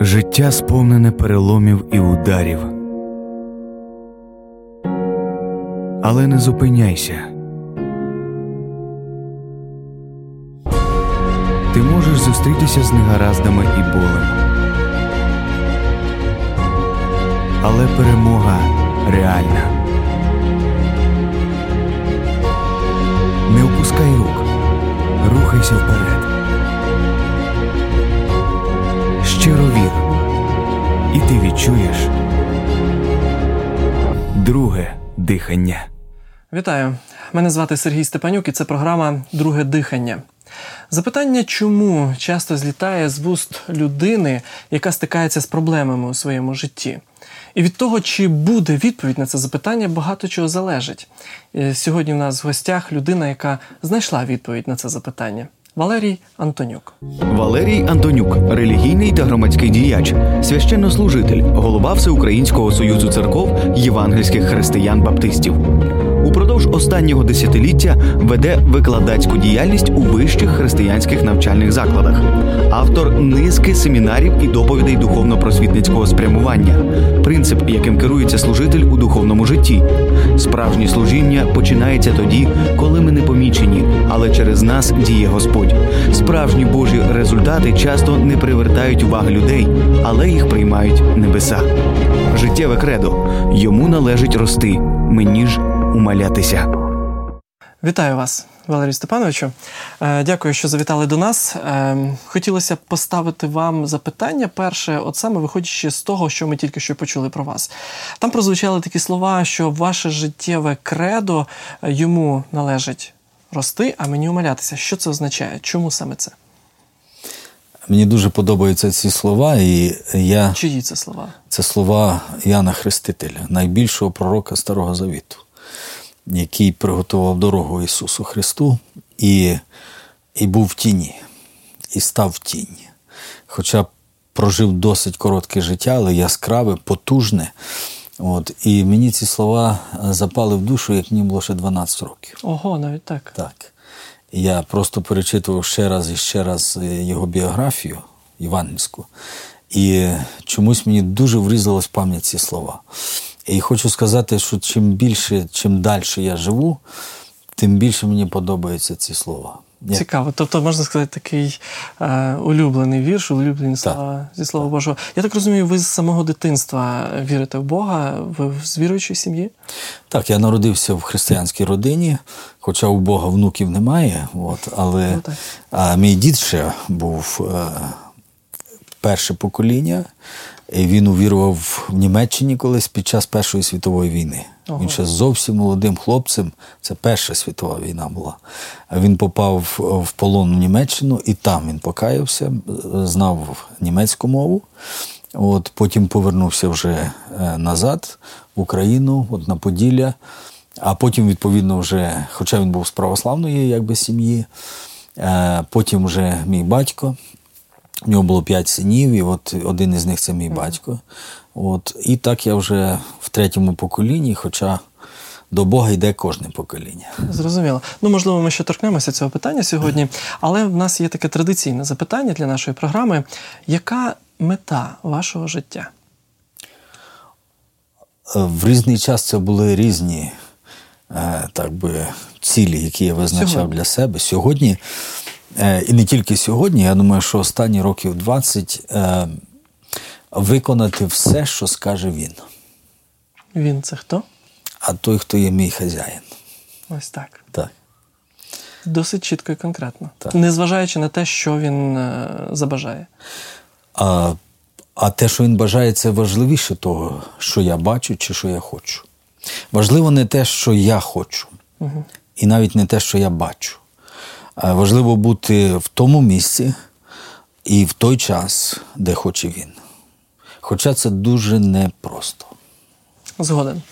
Життя сповнене переломів і ударів. Але не зупиняйся. Ти можеш зустрітися з негараздами і болем. Але перемога реальна. Не опускай рук, рухайся вперед. Щиро вір, і ти відчуєш друге дихання. Вітаю! Мене звати Сергій Степанюк і це програма Друге дихання. Запитання, чому часто злітає з вуст людини, яка стикається з проблемами у своєму житті. І від того, чи буде відповідь на це запитання, багато чого залежить. Сьогодні в нас в гостях людина, яка знайшла відповідь на це запитання. Валерій Антонюк. Валерій Антонюк, релігійний та громадський діяч, священнослужитель, голова Всеукраїнського союзу церков євангельських християн-баптистів. Упродовж останнього десятиліття веде викладацьку діяльність у вищих християнських навчальних закладах, автор низки семінарів і доповідей духовно-просвітницького спрямування, принцип, яким керується служитель у духовному житті. Справжнє служіння починається тоді, коли ми не помічені, але через нас діє Господь. Справжні Божі результати часто не привертають уваги людей, але їх приймають небеса. Життєве кредо йому належить рости, мені ж умалятися. Вітаю вас, Валерій Степановичу. Е, Дякую, що завітали до нас. Е, Хотілося б поставити вам запитання. Перше, от саме виходячи з того, що ми тільки що почули про вас. Там прозвучали такі слова, що ваше життєве кредо е, йому належить рости, а мені умалятися. Що це означає? Чому саме це? Мені дуже подобаються ці слова, і я Чиї це слова? це слова Яна Хрестителя, найбільшого пророка Старого Завіту, який приготував дорогу Ісусу Христу і, і був в тіні, і став в тіні. Хоча прожив досить коротке життя, але яскраве, потужне. От, і мені ці слова запали в душу, як мені було ще 12 років. Ого, навіть так. Так. Я просто перечитував ще раз і ще раз е, його біографію євангельську, і чомусь мені дуже врізалось в пам'ять ці слова. І хочу сказати, що чим більше, чим далі я живу, тим більше мені подобаються ці слова. Цікаво. Тобто, можна сказати, такий е, улюблений вірш, улюблені слова зі Слова Божого. Я так розумію, ви з самого дитинства вірите в Бога, ви з віруючої сім'ї? Так, я народився в християнській родині, хоча у Бога внуків немає. От, але Ну, а, мій дід ще був е, перше покоління, він увірував в Німеччині колись під час Першої світової війни. Ого. Він ще зовсім молодим хлопцем, це Перша світова війна була. Він попав в- полон в Німеччину, і там він покаявся, знав німецьку мову. От, потім повернувся вже е, назад в Україну, от на Поділля. А потім, відповідно, вже, хоча він був з православної якби, сім'ї, е, потім вже мій батько. У нього було п'ять синів, і от один із них це мій батько. От, і так я вже в третьому поколінні, хоча до Бога йде кожне покоління. Зрозуміло. Ну, можливо, ми ще торкнемося цього питання сьогодні, але в нас є таке традиційне запитання для нашої програми. Яка мета вашого життя? Е, В різний час це були різні е, так би, цілі, які я визначав Сьогодні. для себе. Сьогодні, і не тільки сьогодні, я думаю, що останні років 20 е, виконати все, що скаже він. Він це хто? А той, хто є мій хазяїн. Ось так. Так. Досить чітко і конкретно. Так. Незважаючи на те, що він е, забажає. А, а те, що він бажає, це важливіше того, що я бачу чи що я хочу. Важливо не те, що я хочу, і навіть не те, що я бачу. Важливо бути в тому місці і в той час, де хоче він. Хоча це дуже непросто. Згоден.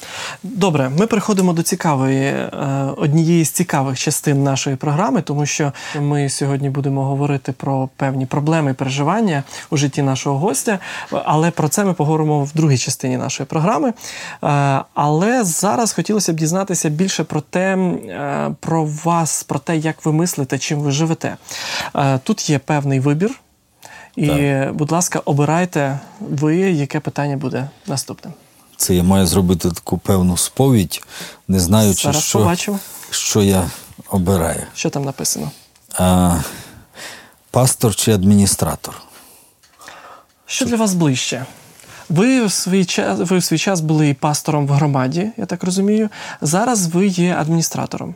Добре, ми переходимо до цікавої е, однієї з цікавих частин нашої програми, тому що ми сьогодні будемо говорити про певні проблеми і переживання у житті нашого гостя. Але про це ми поговоримо в другій частині нашої програми. Е, Але зараз хотілося б дізнатися більше про те, е, про вас, про те, як ви мислите, чим ви живете. Тут є певний вибір. І, будь ласка, обирайте ви, яке питання буде наступним. Це я маю зробити таку певну сповідь, не знаючи, Зараз що, що я обираю. Що там написано? А, пастор чи адміністратор? Що для вас ближче? Ви в свій час, ви в свій час були пастором в громаді, я так розумію. Зараз ви є адміністратором.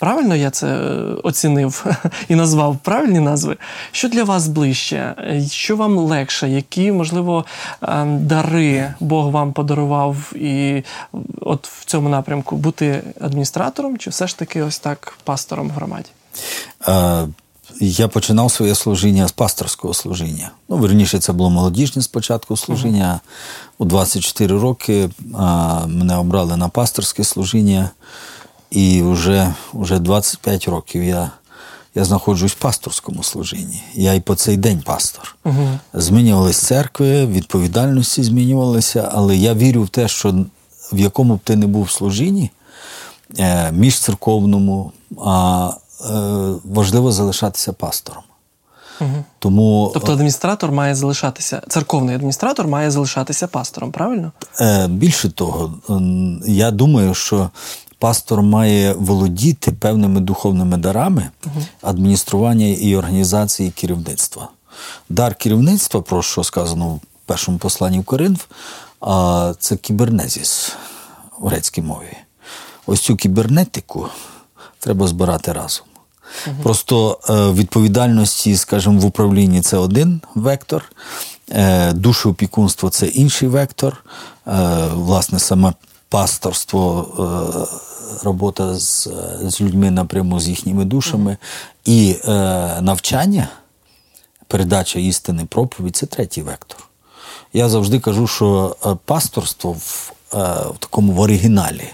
Правильно я це е, оцінив і назвав правильні назви. Що для вас ближче? Е, Що вам легше? Які, можливо, ем, дари Бог вам подарував і от в цьому напрямку бути адміністратором, чи все ж таки ось так пастором в громаді? А, я починав своє служіння з пасторського служіння. Ну, верніше, це було молодіжне спочатку служіння. У 24 роки а, мене обрали на пасторське служіння, і вже, вже 25 років я, я знаходжусь в пасторському служінні. Я і по цей день пастор. Змінювались церкви, відповідальності змінювалися, але я вірю в те, що в якому б ти не був служінні, е, міжцерковному, а е, важливо залишатися пастором. Тому Тобто адміністратор має залишатися, церковний адміністратор має залишатися пастором, правильно? е, більше того, я думаю, що пастор має володіти певними духовними дарами адміністрування і організації керівництва. Дар керівництва, про що сказано в першому посланні в Коринф, це кібернезіс в грецькій мові. Ось цю кібернетику треба збирати разом. Просто е, відповідальності, скажімо, в управлінні це один вектор, е, душеопікунство це інший вектор, е, власне, саме пасторство, е, робота з, з людьми напряму з їхніми душами, і е, навчання, передача істини, проповідь це третій вектор. Я завжди кажу, що е, пасторство в, е, в такому в оригіналі,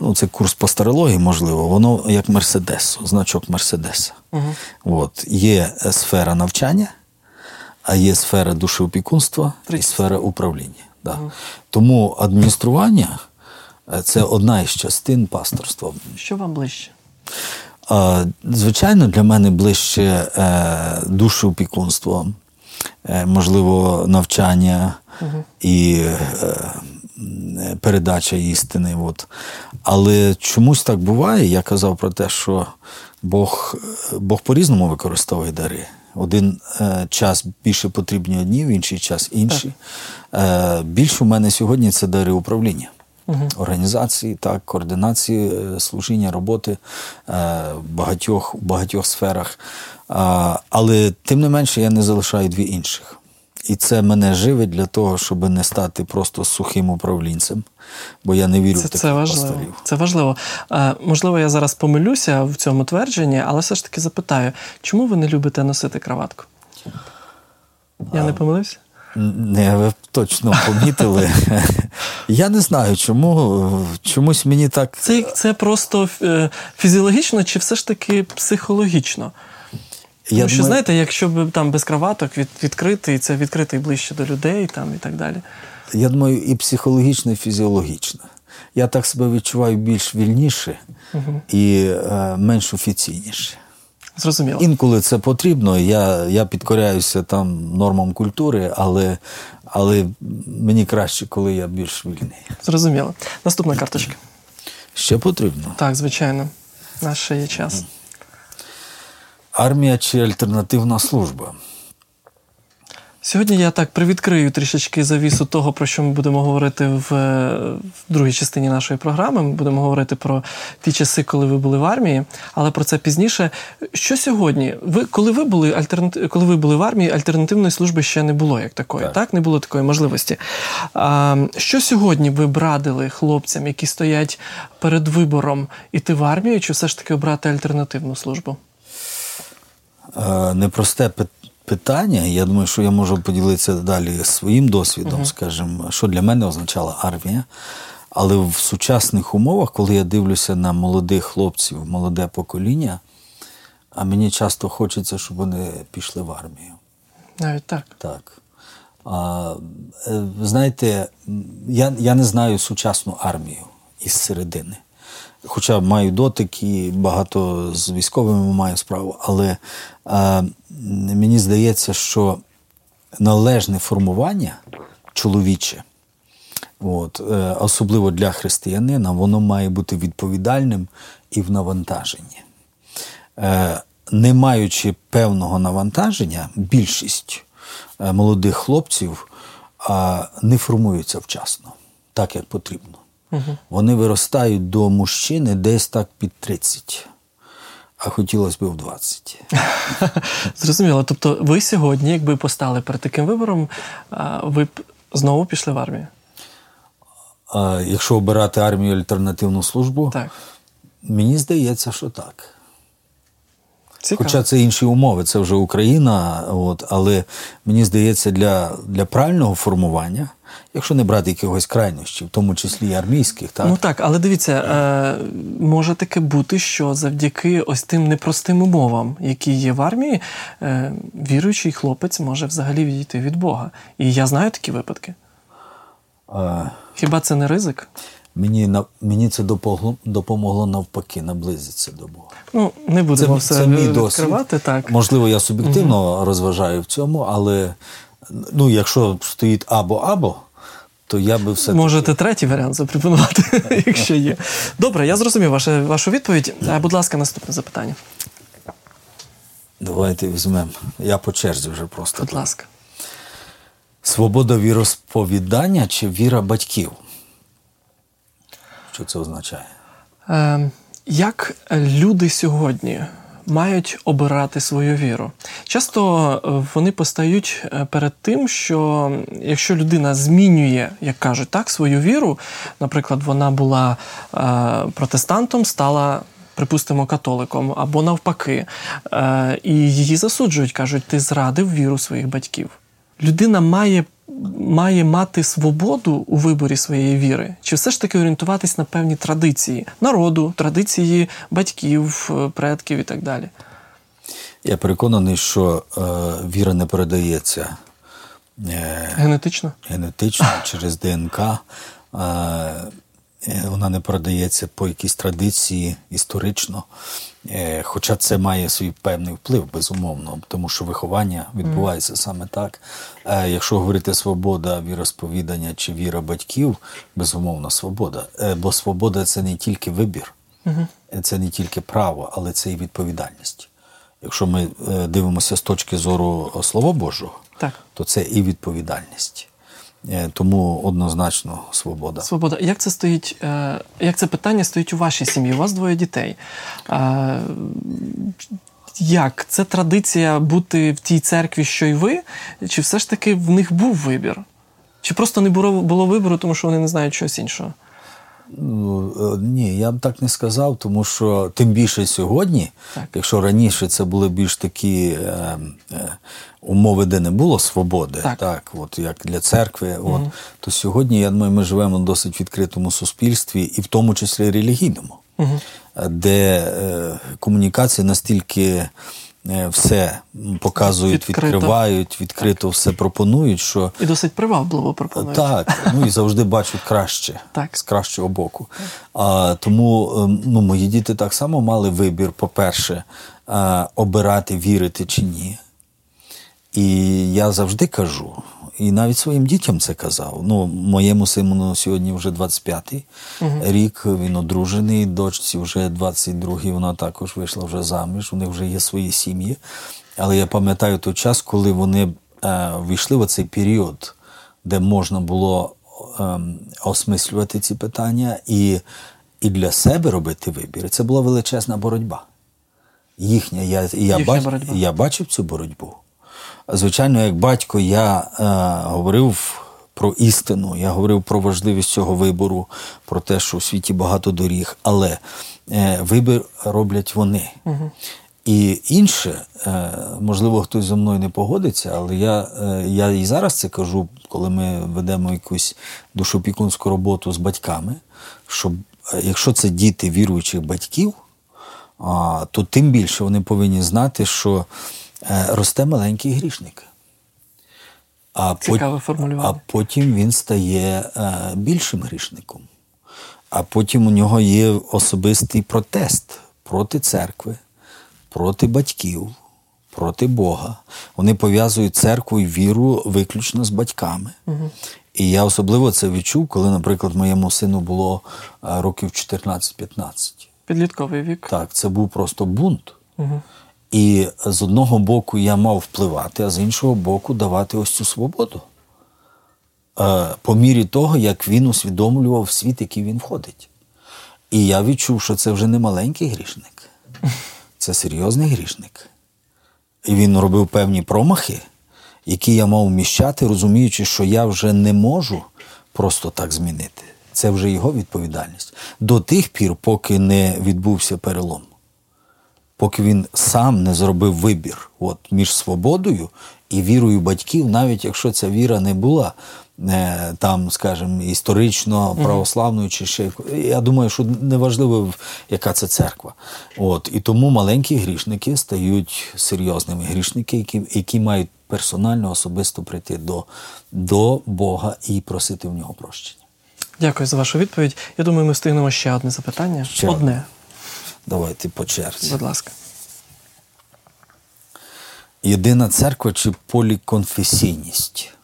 ну, це курс по старології, можливо, воно як Мерседес, значок Мерседеса. От, є сфера навчання, а є сфера душеопікунства і сфера управління. Да. Тому адміністрування е, це одна із частин пасторства. Що вам ближче? Звичайно, для мене ближче е, душеопікунство, е, можливо, навчання і передача істини. От. Але чомусь так буває. Я казав про те, що Бог, Бог по-різному використовує дари. Один е, час більше потрібні одні, в інший час інші. Е, більше у мене сьогодні це дари управління організації, так, координації е, служіння, роботи е, в багатьох, у багатьох сферах. А, але тим не менше я не залишаю дві інших. І це мене живить для того, щоб не стати просто сухим управлінцем, бо я не вірю Це, в таких це важливо. пасторів. Це важливо. Е, можливо, я зараз помилюся в цьому твердженні, але все ж таки запитаю, чому ви не любите носити краватку? Я не помилився? Не, ви точно помітили. Я не знаю, чому чомусь мені так. Це, це просто е, фізіологічно чи все ж таки психологічно? Я що, думаю- знаєте, якщо б там без краваток від, відкритий, це відкритий ближче до людей там, і так далі. Я думаю, і психологічно, і фізіологічно. Я так себе відчуваю більш вільніше і е, менш офіційніше. Зрозуміло. Інколи це потрібно. Я, я підкоряюся там нормам культури, але, але мені краще, коли я більш вільний. Зрозуміло. Наступна карточка. Ще потрібно. Так, звичайно. Наш ще є час. Армія чи альтернативна служба? Сьогодні я так привідкрию трішечки завісу того, про що ми будемо говорити в, е, в другій частині нашої програми. Ми будемо говорити про ті часи, коли ви були в армії, але про це пізніше. Що сьогодні? Ви коли ви були альтернати... коли ви були в армії, альтернативної служби ще не було як такої, так? Так. Не було такої можливості. А, що сьогодні ви б радили хлопцям, які стоять перед вибором іти в армію, чи все ж таки обрати альтернативну службу? Е, Непросте питання. Я думаю, що я можу поділитися далі своїм досвідом, скажімо, що для мене означала армія. Але в сучасних умовах, коли я дивлюся на молодих хлопців, молоде покоління, а мені часто хочеться, щоб вони пішли в армію. Навіть так. Так. А, е, знаєте, я, я не знаю сучасну армію із середини. Хоча маю дотик і багато з військовими маю справу, але м, мені здається, що належне формування чоловіче, от, е, особливо для християнина, воно має бути відповідальним і в навантаженні. Е, Не маючи певного навантаження, більшість е, молодих хлопців не формуються вчасно, так як потрібно. Вони виростають до мужчини десь так під 30, а хотілося б в 20. Зрозуміло. Тобто, ви сьогодні, якби постали перед таким вибором, ви б знову пішли в армію? А якщо обирати армію альтернативну службу, Так. мені здається, що так. Цікаво. Хоча це інші умови, це вже Україна, от, але мені здається, для, для правильного формування, якщо не брати якихось крайнощів, в тому числі і армійських, так, Ну так, але дивіться, е, може таке бути, що завдяки ось тим непростим умовам, які є в армії, е, віруючий хлопець може взагалі відійти від Бога. І я знаю такі випадки. е, Хіба це не ризик? мені, на- мені це допомогло, допомогло навпаки наблизитися до Бога. Ну, не будемо це, все це мій відкривати. досвід. Так. Можливо, я суб'єктивно розважаю в цьому, але ну, якщо стоїть або-або, то я би все Можете третій варіант запропонувати, якщо є. Добре, я зрозумів вашу, вашу відповідь. Будь ласка, наступне запитання. Давайте візьмемо. Я по черзі вже просто. Будь ласка. Свобода віросповідання чи віра батьків? Що це означає? Е, як люди сьогодні мають обирати свою віру? Часто е, вони постають е, перед тим, що якщо людина змінює, як кажуть, так, свою віру, наприклад, вона була е, протестантом, стала. Припустимо, католиком або навпаки, і її засуджують, кажуть, ти зрадив віру своїх батьків. Людина має, має мати свободу у виборі своєї віри, чи все ж таки орієнтуватись на певні традиції народу, традиції батьків, е, предків і так далі. Я переконаний, що е, віра не передається е, Генетично? генетично через ДНК. Е, е, вона не передається по якійсь традиції історично. Е, Хоча це має свій певний вплив, безумовно, тому що виховання відбувається саме так. Е, Якщо говорити свобода віросповідання чи віра батьків, безумовно, свобода. Е, Бо свобода це не тільки вибір, Е, це не тільки право, але це і відповідальність. Якщо ми е, дивимося з точки зору е, Слова Божого, Так. то це і відповідальність. Е, Тому однозначно свобода. Свобода. Як це стоїть? е, Як це питання стоїть у вашій сім'ї? У вас двоє дітей. Е, Як це традиція бути в тій церкві, що й ви? Чи все ж таки в них був вибір? Чи просто не було, вибору, тому що вони не знають чогось іншого? Ну, е, ні, я б так не сказав, тому що тим більше сьогодні, Так. якщо раніше це були більш такі е, е, умови, де не було свободи, Так. так, от як для церкви, от, то сьогодні, я думаю, ми живемо в досить відкритому суспільстві, і в тому числі релігійному, е, де е, комунікація настільки. Е, Все показують, Відкрито. відкривають, відкрито все пропонують, що І досить привабливо пропонують. так, ну і завжди бачать краще Так. з кращого боку. А, тому ем, ну, мої діти так само мали вибір, по-перше, а, обирати, вірити чи ні. І я завжди кажу, і навіть своїм дітям це казав. Ну, моєму сину сьогодні вже 25-й рік, він одружений, дочці вже 22-й, вона також вийшла вже заміж, у них вже є свої сім'ї. Але я пам'ятаю той час, коли вони е, війшли в цей період, де можна було ем, осмислювати ці питання і, і для себе робити вибір. І Це була величезна боротьба. Їхня, я, я, Їхня бач, боротьба. я бачив цю боротьбу. Звичайно, як батько, я е, говорив про істину, я говорив про важливість цього вибору, про те, що в світі багато доріг, але е, вибір роблять вони. І інше, е, можливо, хтось зі мною не погодиться, але я, е, я і зараз це кажу, коли ми ведемо якусь душопікунську роботу з батьками, що е, якщо це діти віруючих батьків, то тим більше вони повинні знати, що росте маленький грішник. А, Цікаве формулювання. а потім він стає е, більшим грішником. А потім у нього є особистий протест проти церкви, проти батьків, проти Бога. Вони пов'язують церкву і віру виключно з батьками. Угу. І я особливо це відчув, коли, наприклад, моєму сину було е, років 14-15. Підлітковий вік. Так, це був просто бунт. Угу. І з одного боку я мав впливати, а з іншого боку, давати ось цю свободу. Е, по мірі того, як він усвідомлював світ, який він входить. І я відчув, що це вже не маленький грішник, це серйозний грішник. І він робив певні промахи, які я мав вміщати, розуміючи, що я вже не можу просто так змінити. Це вже його відповідальність. До тих пір, поки не відбувся перелом, поки він сам не зробив вибір от, між свободою і вірою батьків, навіть якщо ця віра не була Е, там, скажімо, історично православною чи ще я думаю, що неважливо, яка це церква. От і тому маленькі грішники стають серйозними грішники, які які мають персонально особисто прийти до, до Бога і просити в нього прощення. Дякую за вашу відповідь. Я думаю, ми встигнемо ще одне запитання. Ще одне. Давайте по черзі. Будь ласка. Єдина церква чи поліконфесійність?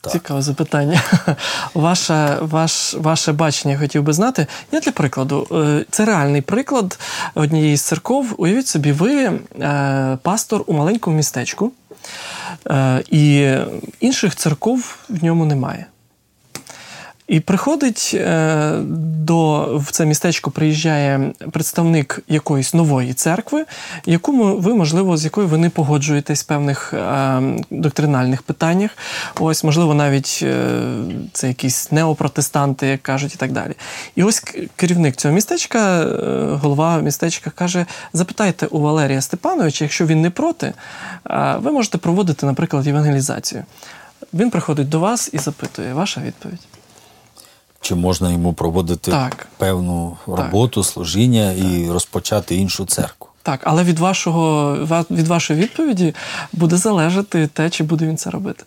Так. Цікаве запитання. Ваше ваш, ваше бачення хотів би знати. Я для прикладу, е, це реальний приклад однієї з церков. Уявіть собі, ви е, пастор у маленькому містечку, е, і інших церков в ньому немає. І приходить е, до в це містечко приїжджає представник якоїсь нової церкви, яку ви, можливо, з якою ви не погоджуєтесь в певних е, доктринальних питаннях. Ось, можливо, навіть е, це якісь неопротестанти, як кажуть, і так далі. І ось керівник цього містечка, голова містечка, каже: запитайте у Валерія Степановича, якщо він не проти, ви можете проводити, наприклад, евангелізацію. Він приходить до вас і запитує, ваша відповідь. Чи можна йому проводити так. певну роботу, так. служіння і розпочати іншу церкву? Так, але від вашого від вашої відповіді буде залежати те, чи буде він це робити.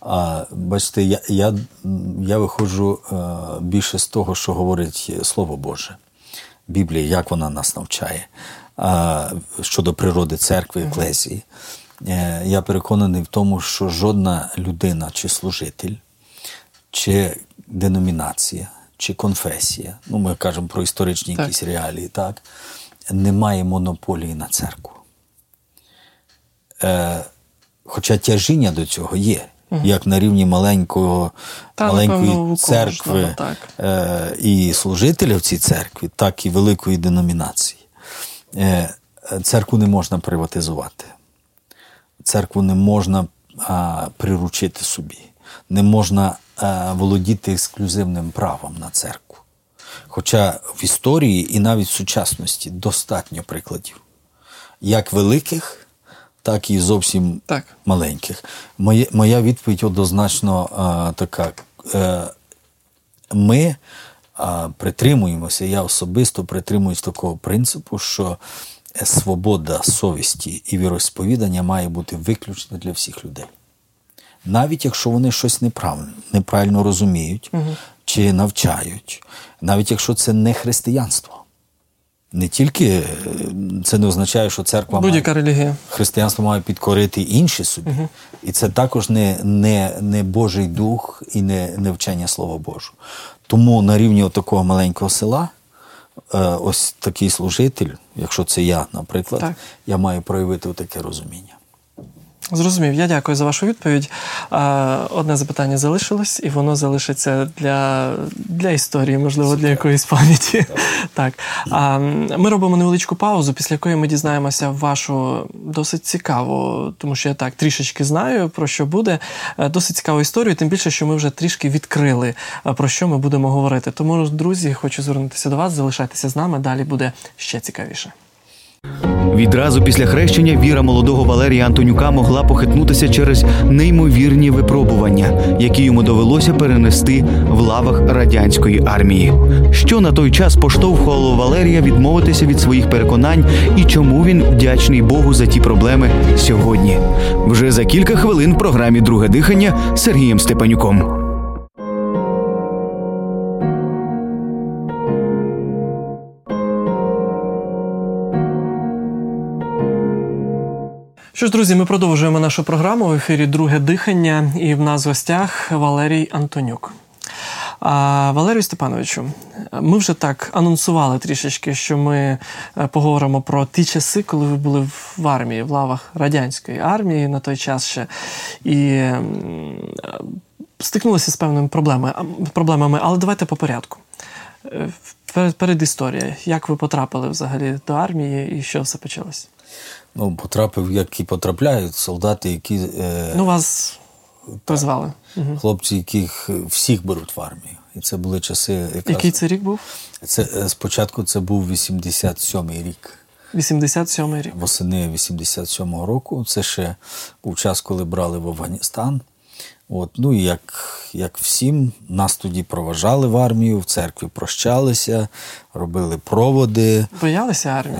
А бачите, я я, я виходжу е, більше з того, що говорить Слово Боже, Біблія, як вона нас навчає е, щодо природи церкви, еклезії. Е, я переконаний в тому, що жодна людина чи служитель, чи деномінація чи конфесія, ну ми кажемо про історичні так. якісь реалії, так, немає монополії на церкву. Е, Хоча тяжіння до цього є, угу. як на рівні маленького, Та, маленької напевно, церкви так. е, і служителя в цій церкві, так і великої деномінації. Е, Церкву не можна приватизувати, церкву не можна а, приручити собі, не можна володіти ексклюзивним правом на церкву. Хоча в історії і навіть в сучасності достатньо прикладів, як великих, так і зовсім так. маленьких. Моє, моя відповідь однозначно а, е, така. Е, ми а, притримуємося, я особисто притримуюсь такого принципу, що свобода совісті і віросповідання має бути виключно для всіх людей навіть якщо вони щось неправильно, неправильно розуміють угу. чи навчають, навіть якщо це не християнство. Не тільки е, це не означає, що церква будь-яка релігія християнство має підкорити інші собі. Угу. І це також не не, не Божий дух і не не вчення Слова Божого. Тому на рівні такого маленького села, е, ось такий служитель, якщо це я, наприклад, так. я маю проявити таке розуміння. Зрозумів, я дякую за вашу відповідь. Одне запитання залишилось, і воно залишиться для для історії, можливо, для якоїсь пам'яті. Так. Ми робимо невеличку паузу, після якої ми дізнаємося вашу досить цікаву, тому що я так трішечки знаю, про що буде. Е, досить цікаву історію, тим більше, що ми вже трішки відкрили, е, про що ми будемо говорити. Тому, друзі, хочу звернутися до вас, залишайтеся з нами. Далі буде ще цікавіше. Відразу після хрещення віра молодого Валерія Антонюка могла похитнутися через неймовірні випробування, які йому довелося перенести в лавах радянської армії. Що на той час поштовхувало Валерія відмовитися від своїх переконань і чому він вдячний Богу за ті проблеми сьогодні? Вже за кілька хвилин в програмі Друге дихання Сергієм Степанюком. Що ж, друзі, ми продовжуємо нашу програму в ефірі Друге дихання і в нас в гостях Валерій Антонюк. А, Валерію Степановичу, ми вже так анонсували трішечки, що ми е, поговоримо про ті часи, коли ви були в армії, в лавах радянської армії на той час ще. І е, стикнулися з певними проблемами, проблемами, але давайте по порядку. Е, перед- історією, як ви потрапили взагалі до армії і що все почалося? Ну, потрапив, як і потрапляють солдати, які е, Ну, вас призвали. хлопці, яких всіх беруть в армію. І це були часи, якраз, Який це рік був? це е, спочатку це був 87-й рік. 87-й рік. Восени 87-го року. Це ще був час, коли брали в Афганістан. От, ну і як, як всім, нас тоді проважали в армію, в церкві прощалися, робили проводи. Боялися армії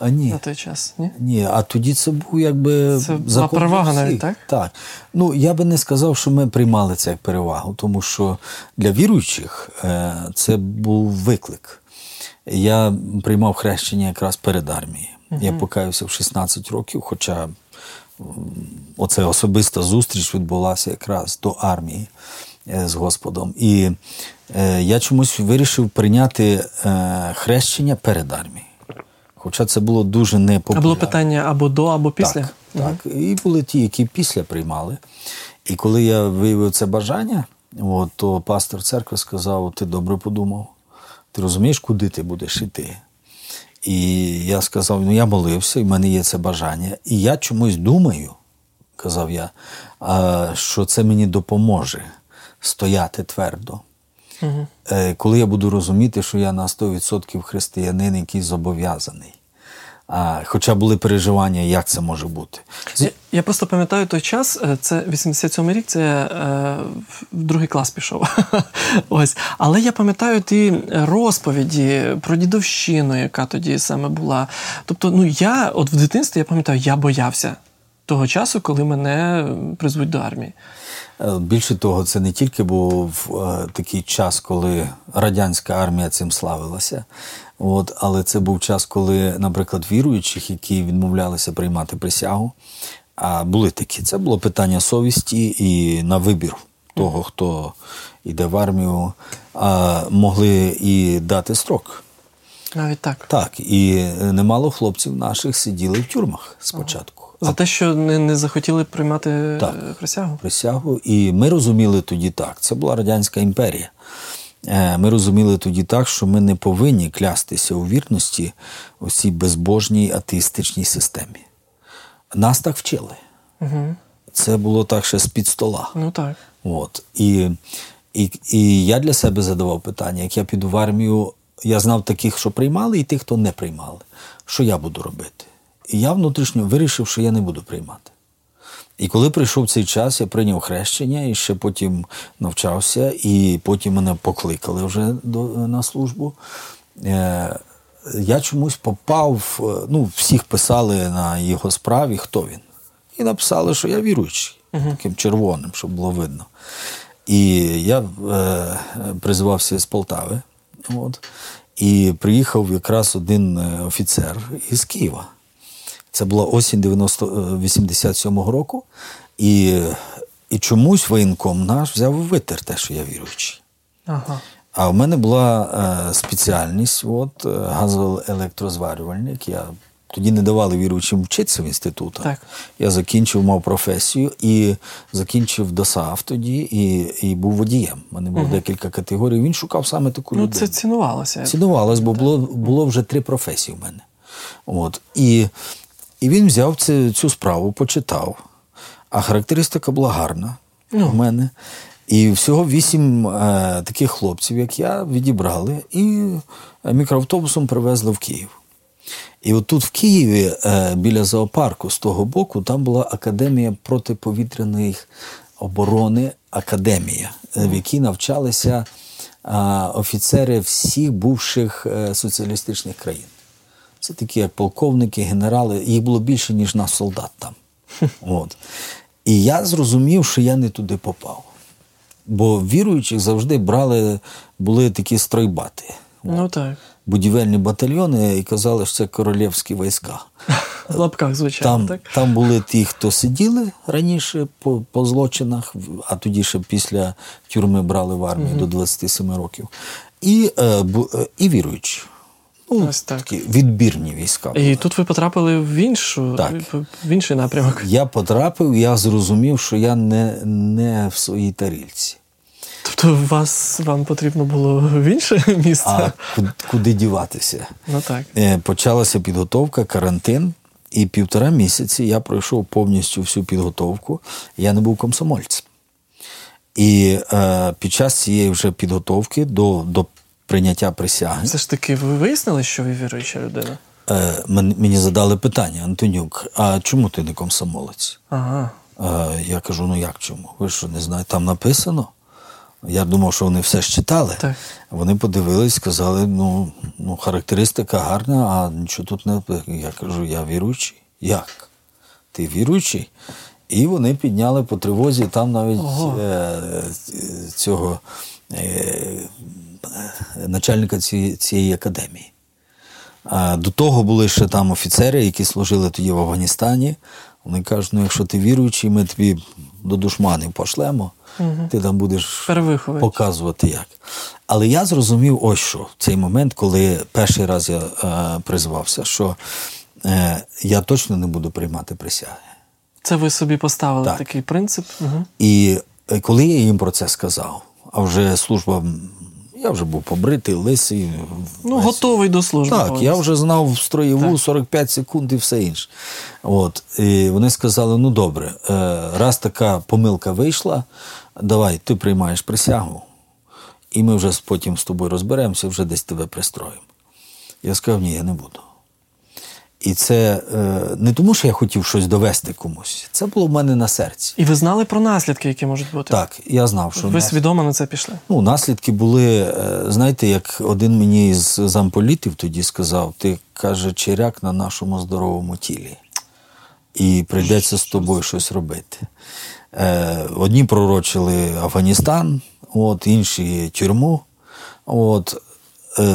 А ні. на той час? Ні? Ні, а тоді це був якби Це була закон для перевага навіть, так? Так. Ну я би не сказав, що ми приймали це як перевагу, тому що для віруючих е, це був виклик. Я приймав хрещення якраз перед армією. Я покаявся в 16 років, хоча оце особиста зустріч відбулася якраз до армії е, з Господом. І е, я чомусь вирішив прийняти хрещення перед армією. Хоча це було дуже А непопулярно. було питання або до, або після? Так, так. І були ті, які після приймали. І коли я виявив це бажання, от, то пастор церкви сказав: ти добре подумав, ти розумієш, куди ти будеш йти? І я сказав: ну я молився, і в мене є це бажання. І я чомусь думаю, казав я, що це мені допоможе стояти твердо. Е, Коли я буду розуміти, що я на 100% християнин, який зобов'язаний. А, хоча були переживання, як це може бути. Я, я просто пам'ятаю той час, е, це 87-й рік, це е, в другий клас пішов. Ось. Але я пам'ятаю ті розповіді про дідовщину, яка тоді саме була. Тобто, ну я от в дитинстві я пам'ятаю, я боявся того часу, коли мене призвуть до армії. Е, Більше того, це не тільки був е, такий час, коли радянська армія цим славилася, от, але це був час, коли, наприклад, віруючих, які відмовлялися приймати присягу, а були такі. Це було питання совісті і на вибір того, хто йде в армію, а могли і дати строк. Навіть так. Так, і немало хлопців наших сиділи в тюрмах спочатку. За те, що не, не захотіли приймати Так. е, присягу. присягу. І ми розуміли тоді так. Це була Радянська імперія. Е, Ми розуміли тоді так, що ми не повинні клястися у вірності у цій безбожній атеїстичній системі. Нас так вчили. Угу. Це було так ще з-під стола. Ну так. От. І, і, і я для себе задавав питання, як я піду в армію, я знав таких, що приймали, і тих, хто не приймали. Що я буду робити? І я внутрішньо вирішив, що я не буду приймати. І коли прийшов цей час, я прийняв хрещення і ще потім навчався, і потім мене покликали вже до, на службу. Е, я чомусь попав, е, ну, всіх писали на його справі, хто він. І написали, що я віруючий, таким червоним, щоб було видно. І я е, призвався з Полтави. От, і приїхав якраз один е, офіцер із Києва. Це була осінь 90, е, 87-го року, і, і чомусь воєнком наш взяв і витер те, що я віруючий. Ага. А в мене була е, спеціальність, от, е, газоелектрозварювальник. Я тоді не давали віруючим вчитися в інститутах. Так. Я закінчив, мав професію і закінчив ДОСАВ тоді і, і був водієм. У мене було декілька категорій. Він шукав саме таку Ну, людину. це цінувалося. Цінувалось, бо було, було вже три професії в мене. От. І, і він взяв цю, цю справу, почитав. А характеристика була гарна Ну. в мене. І всього вісім е, таких хлопців, як я, відібрали і мікроавтобусом привезли в Київ. І от тут в Києві, е, біля зоопарку, з того боку, там була академія протиповітряної оборони Академія, е, в якій навчалися е, офіцери всіх бувших е, соціалістичних країн. Це такі, полковники, генерали, їх було більше, ніж нас солдат там. От. І я зрозумів, що я не туди попав. Бо віруючих завжди брали, були такі стройбати. Ну так. Будівельні батальйони і казали, що це королівські війська. В лапках, звичайно, Там, так? там були ті, хто сиділи раніше по, по злочинах, а тоді ще після тюрми брали в армію до 27 років. І, е, бу- е, і віруючі. Ну, Ось так. такі відбірні війська. І тут ви потрапили в іншу, Так. в інший напрямок. Я потрапив, я зрозумів, що я не, не в своїй тарільці. Тобто вас вам потрібно було в інше місце? А куди, куди діватися? Ну так. Е, Почалася підготовка, карантин, і півтора місяці я пройшов повністю всю підготовку. Я не був комсомольцем. І е, під час цієї вже підготовки до, до прийняття присяги Все ж таки, ви вияснили, що ви віруюча людина? е, мені задали питання, Антонюк, а чому ти не комсомолець? Ага. Е, я кажу: ну як чому? Ви що не знаєте, там написано? Я думав, що вони все ж читали. Так. Вони подивились, сказали: ну, ну, характеристика гарна, а нічого тут не. Я кажу, я віруючий. Як? Ти віруючий? І вони підняли по тривозі там навіть е, цього е, начальника цієї, цієї академії. А до того були ще там офіцери, які служили тоді в Афганістані. Вони кажуть, ну якщо ти віруючий, ми тобі до душманів пошлемо, ти там будеш показувати як. Але я зрозумів ось що в цей момент, коли перший раз я е, призвався, що е, я точно не буду приймати присяги. Це ви собі поставили Так. такий принцип. Угу. І е, коли я їм про це сказав, а вже служба, я вже був побритий, лисий. Ну, весь- готовий до служби. Так, я вже знав в строєву 45 секунд і все інше. От. І вони сказали: ну добре, е, раз така помилка вийшла, давай, ти приймаєш присягу, і ми вже потім з тобою розберемося, вже десь тебе пристроїмо. Я сказав, ні, я не буду. І це е, не тому, що я хотів щось довести комусь. Це було в мене на серці. І ви знали про наслідки, які можуть бути? Так, я знав, що Ви нас- свідомо на це пішли? Ну, наслідки були, е, знаєте, як один мені із замполітів тоді сказав: ти каже, черяк на нашому здоровому тілі. І прийдеться з тобою щось робити. Е, одні пророчили Афганістан, от, інші тюрму. От,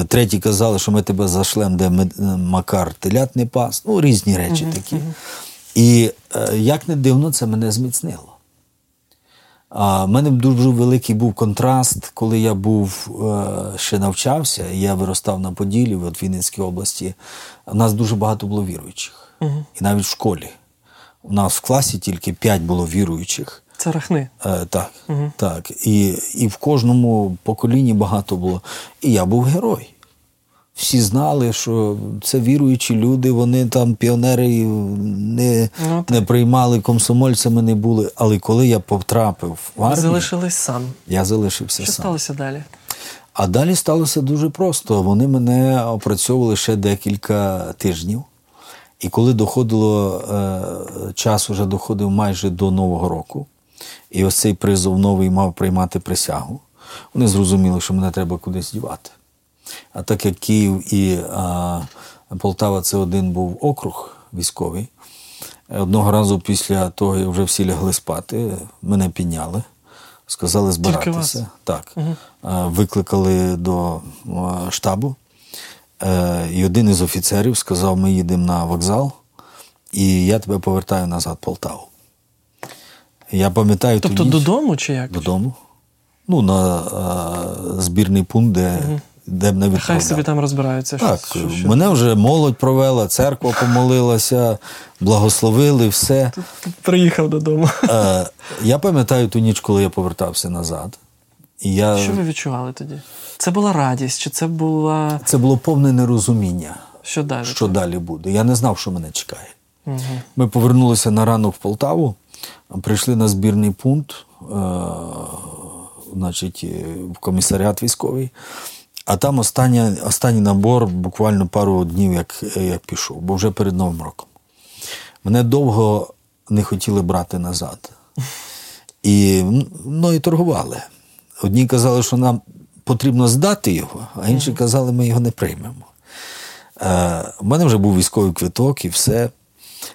треті казали, що ми тебе зашлем, де Макар телят не пас. Ну, різні речі такі. І е, як не дивно, це мене зміцнило. В мене дуже великий був контраст, коли я був е, ще навчався, я виростав на Поділі, в Вінницькій області. У нас дуже багато було віруючих. І навіть в школі. У нас в класі тільки 5 було віруючих. Це рахни. Е, так, так. І, і в кожному поколінні багато було. І я був герой. Всі знали, що це віруючі люди, вони там піонери не, Ну, не приймали, комсомольцями не були. Але коли я потрапив в армію, залишились сам. я залишився Що сам. сталося далі? А далі сталося дуже просто. Вони мене опрацьовували ще декілька тижнів. І коли доходило е, час, уже доходив майже до Нового року, і ось цей призов новий мав приймати присягу, вони зрозуміли, що мене треба кудись дівати. А так як Київ і а, Полтава це один був округ військовий, одного разу після того, як вже всі лягли спати, мене підняли, сказали збиратися. Так. Е, Викликали до штабу. Е, І один із офіцерів сказав: ми їдемо на вокзал, і я тебе повертаю назад Полтаву. Я пам'ятаю ту Тобто ніч додому чи як? додому. Ну, на е, збірний пункт, де, де мене Хай відправляли. собі там розбираються. Так, що- що. мене вже молодь провела, церква помолилася, благословили все. Приїхав додому. Е, я пам'ятаю ту ніч, коли я повертався назад. І я... Що ви відчували тоді? Це була радість, чи це була. Це було повне нерозуміння, Що далі? що далі буде. Я не знав, що мене чекає. Угу. Ми повернулися на ранок в Полтаву, прийшли на збірний пункт, е, значить, е, в комісаріат військовий. А там остання, останній набор буквально пару днів, як, як пішов, бо вже перед Новим роком. Мене довго не хотіли брати назад. І мною торгували. Одні казали, що нам потрібно здати його, а інші казали, ми його не приймемо. Е, У мене вже був військовий квиток і все.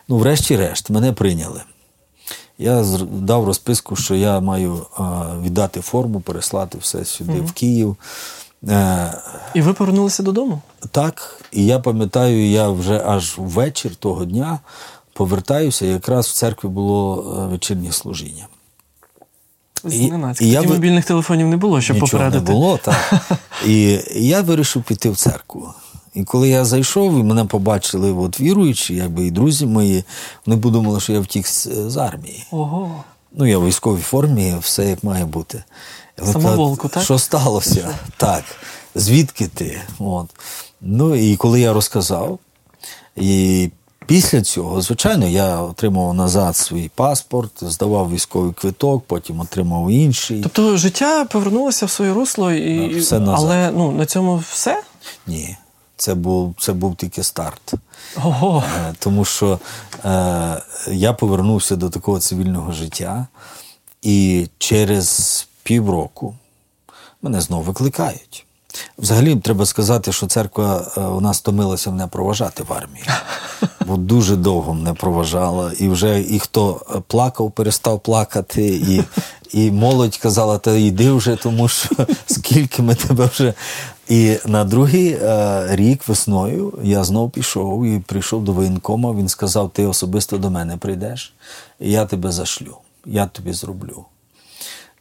Ну, врешті-решт, мене прийняли. Я дав розписку, що я маю віддати форму, переслати все сюди, в Київ. Е, І ви повернулися додому? так, і я пам'ятаю, я вже аж ввечір того дня повертаюся, якраз в церкві було е, вечірнє служіння. Зненацька. і я Тоді ви- мобільних телефонів не було, щоб Нічого попередити. не було, так. І я вирішив піти в церкву. І коли я зайшов, і мене побачили от віруючі, якби і друзі мої, вони подумали, що я втік з, з армії. Ого. Ну, я в військовій формі, все як має бути. Самоволку, так? Що сталося? Так. Звідки ти? От. Ну і коли я розказав, і після цього, звичайно, я отримав назад свій паспорт, здавав військовий квиток, потім отримав інший. Тобто життя повернулося в своє русло, і... Все назад. але ну, на цьому все? Ні, це був, це був тільки старт. Ого. Е, Тому що е, я повернувся до такого цивільного життя, і через півроку мене знову викликають. Взагалі, треба сказати, що церква е, у нас стомилася мене проважати в армії. Бо дуже довго мене проважала. І вже і хто плакав, перестав плакати, і, і молодь казала, та йди вже, тому що скільки ми тебе вже. І на другий е, рік весною я знов пішов і прийшов до воєнкома. Він сказав: ти особисто до мене прийдеш, і я тебе зашлю, я тобі зроблю.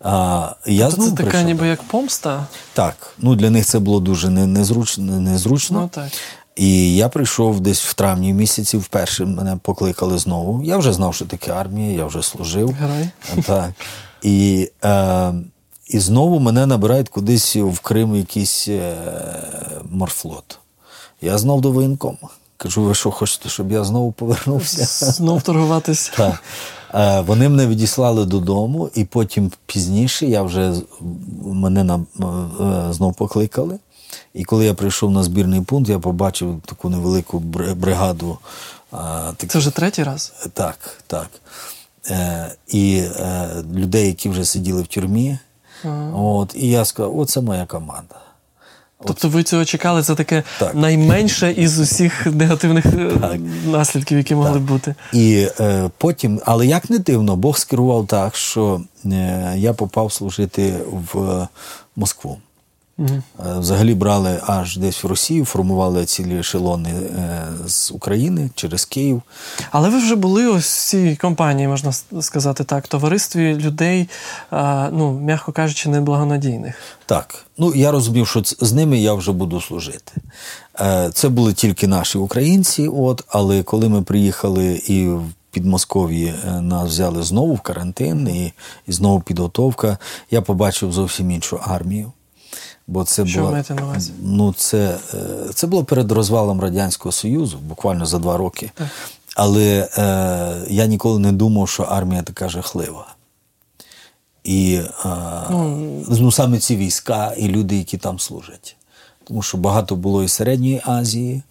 А, я Тобто це така прийшов. ніби як помста. Так, ну для них це було дуже незручно. незручно. Ну так. І я прийшов десь в травні місяці, вперше мене покликали знову. Я вже знав, що таке армія, я вже служив. Герой. Так. І, е, і знову мене набирають кудись в Крим якийсь е, морфлот. Я знов до воєнкома. Кажу, ви що хочете, щоб я знову повернувся? Знов торгуватись. Так. Е, Вони мене відіслали додому, і потім пізніше я вже мене на, е, знов покликали. І коли я прийшов на збірний пункт, я побачив таку невелику бри- бригаду. таких- Це вже третій раз. так, так. І людей, які вже сиділи в тюрмі. От, і я сказав, оце моя команда. Тобто ви цього чекали, це таке Так. найменше із усіх негативних так. наслідків, які могли б бути. І е, потім, але як не дивно, Бог скерував так, що е, я попав служити в Москву. Е, Взагалі брали аж десь в Росію, формували цілі ешелони е, з України через Київ. Але ви вже були ось в цій компанії, можна сказати так, товаристві людей, ну, м'яко кажучи, неблагонадійних. Так, ну я розумів, що з ними я вже буду служити. Е, Це були тільки наші українці, от, але коли ми приїхали і в Підмосков'ї е, нас взяли знову в карантин, і, і знову підготовка, я побачив зовсім іншу армію. Бо це Що маєте на увазі? Ну, це, е, це було перед розвалом Радянського Союзу, буквально за два роки. Але е, я ніколи не думав, що армія така жахлива. І е, ну, саме ці війська і люди, які там служать. Тому що багато було і Середньої Азії,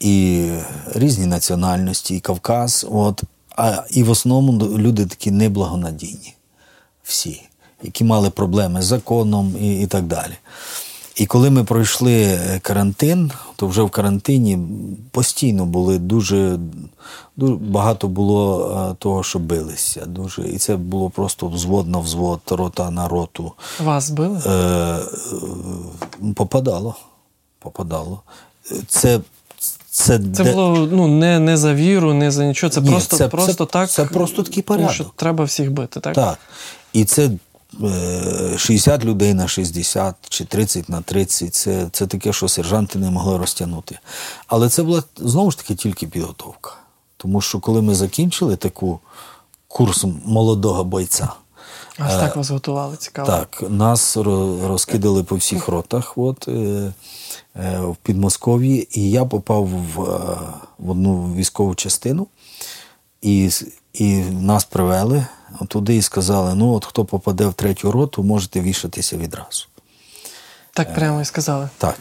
і різні національності, і Кавказ. От, а, і в основному люди такі неблагонадійні. Всі, які мали проблеми з законом і, і так далі. І коли ми пройшли е, карантин, то вже в карантині постійно були дуже, дуже багато було е, того, що билися. Дуже, і це було просто взвод на взвод, рота на роту. Вас били? Е, е, попадало. Попадало. Це, це, Це де- було ну, не, не за віру, не за нічого. Це Ні, просто, це- просто це- так. це просто такий порядок. що треба всіх бити, так? Так. І це 60 людей на 60 чи 30 на 30. Це, це таке, що сержанти не могли розтягнути. Але це була знову ж таки тільки підготовка. Тому що коли ми закінчили таку курс молодого бойця, Аж так вас готували, цікаво. так, нас розкидали по всіх ротах от, е, е, в Підмосков'ї, і я попав в, е, в одну військову частину, і, і нас привели туди і сказали: ну, от хто попаде в третю роту, можете вішатися відразу. Так прямо і сказали. Так.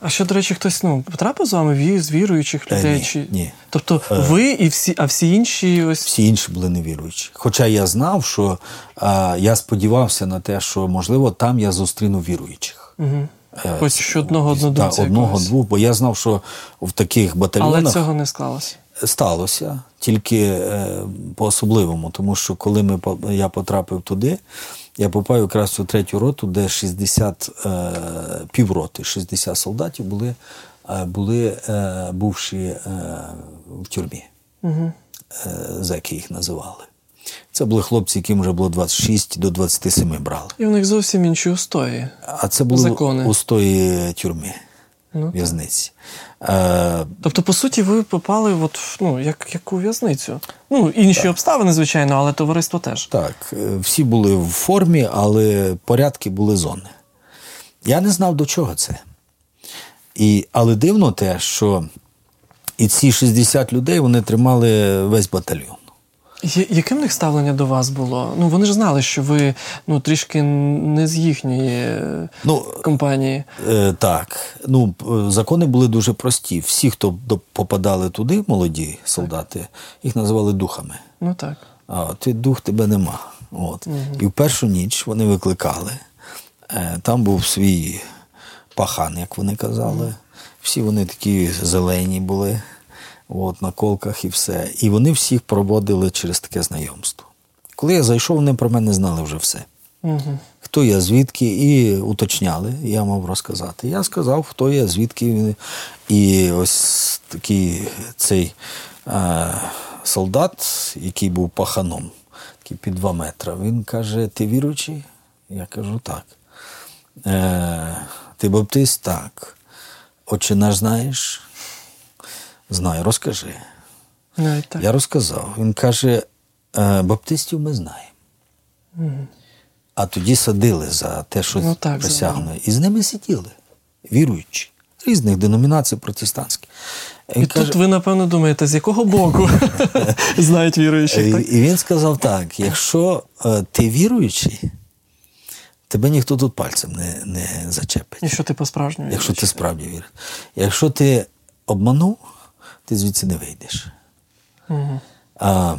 А що, до речі, хтось ну, потрапив з вами з віруючих Е, людей? ні, чи... ні. Тобто ви і всі, а всі інші ось. Всі інші були невіруючі. Хоча я знав, що е, я сподівався на те, що можливо там я зустріну віруючих. Угу. Е, Хоч одного однодумця. одного-двох, бо я знав, що в таких Але цього не склалося. Сталося, тільки е, по-особливому, тому що коли ми, я потрапив туди, я попав якраз у третю роту, де 60 е, півроти, 60 солдатів були, е, були бувші в тюрмі. Угу. Зеки їх називали. Це були хлопці, яким вже було 26 до 27 брали. І у них зовсім інші устої. А це були Закони. устої тюрми, Ну, в'язниці. Е, Тобто, по суті, ви попали от, ну, як, як у в'язницю. Ну, інші обставини, звичайно, але товариство теж. Так, е, всі були в формі, але порядки були зони. Я не знав, до чого це. І, але дивно те, що і ці 60 людей вони тримали весь батальйон. Я- Яке них ставлення до вас було? Ну, вони ж знали, що ви ну, трішки не з їхньої е, Ну, компанії. Е, так, ну е, закони були дуже прості. Всі, хто попадали туди, молоді солдати, їх називали духами. Ну так. А ти дух тебе нема. От. І в першу ніч вони викликали. Е, Там був свій пахан, як вони казали. Всі вони такі зелені були, от, на колках і все. І вони всіх проводили через таке знайомство. Коли я зайшов, вони про мене знали вже все. Угу. Хто я, звідки, і уточняли, я мав розказати. Я сказав, хто я, звідки. І ось такий цей е, солдат, який був паханом, такий під два метри, він каже: Ти віруючий? Я кажу, так. Е, ти баптист? Так. Отче наш знаєш? Знаю, розкажи. Навіть так. Я розказав. Він каже: «Е, баптистів ми знаємо. А тоді садили за те, що Ну, так, присягнули. І з ними сиділи, віруючі, різних деномінацій протестантських. І тут ви, напевно, думаєте, з якого боку знають віруючих, так? і, і він сказав так: якщо е, ти віруючий, тебе ніхто тут пальцем не, не зачепить. І що ти по-справжньому Якщо ти справді віриш. Якщо ти обманув, ти звідси не вийдеш. А,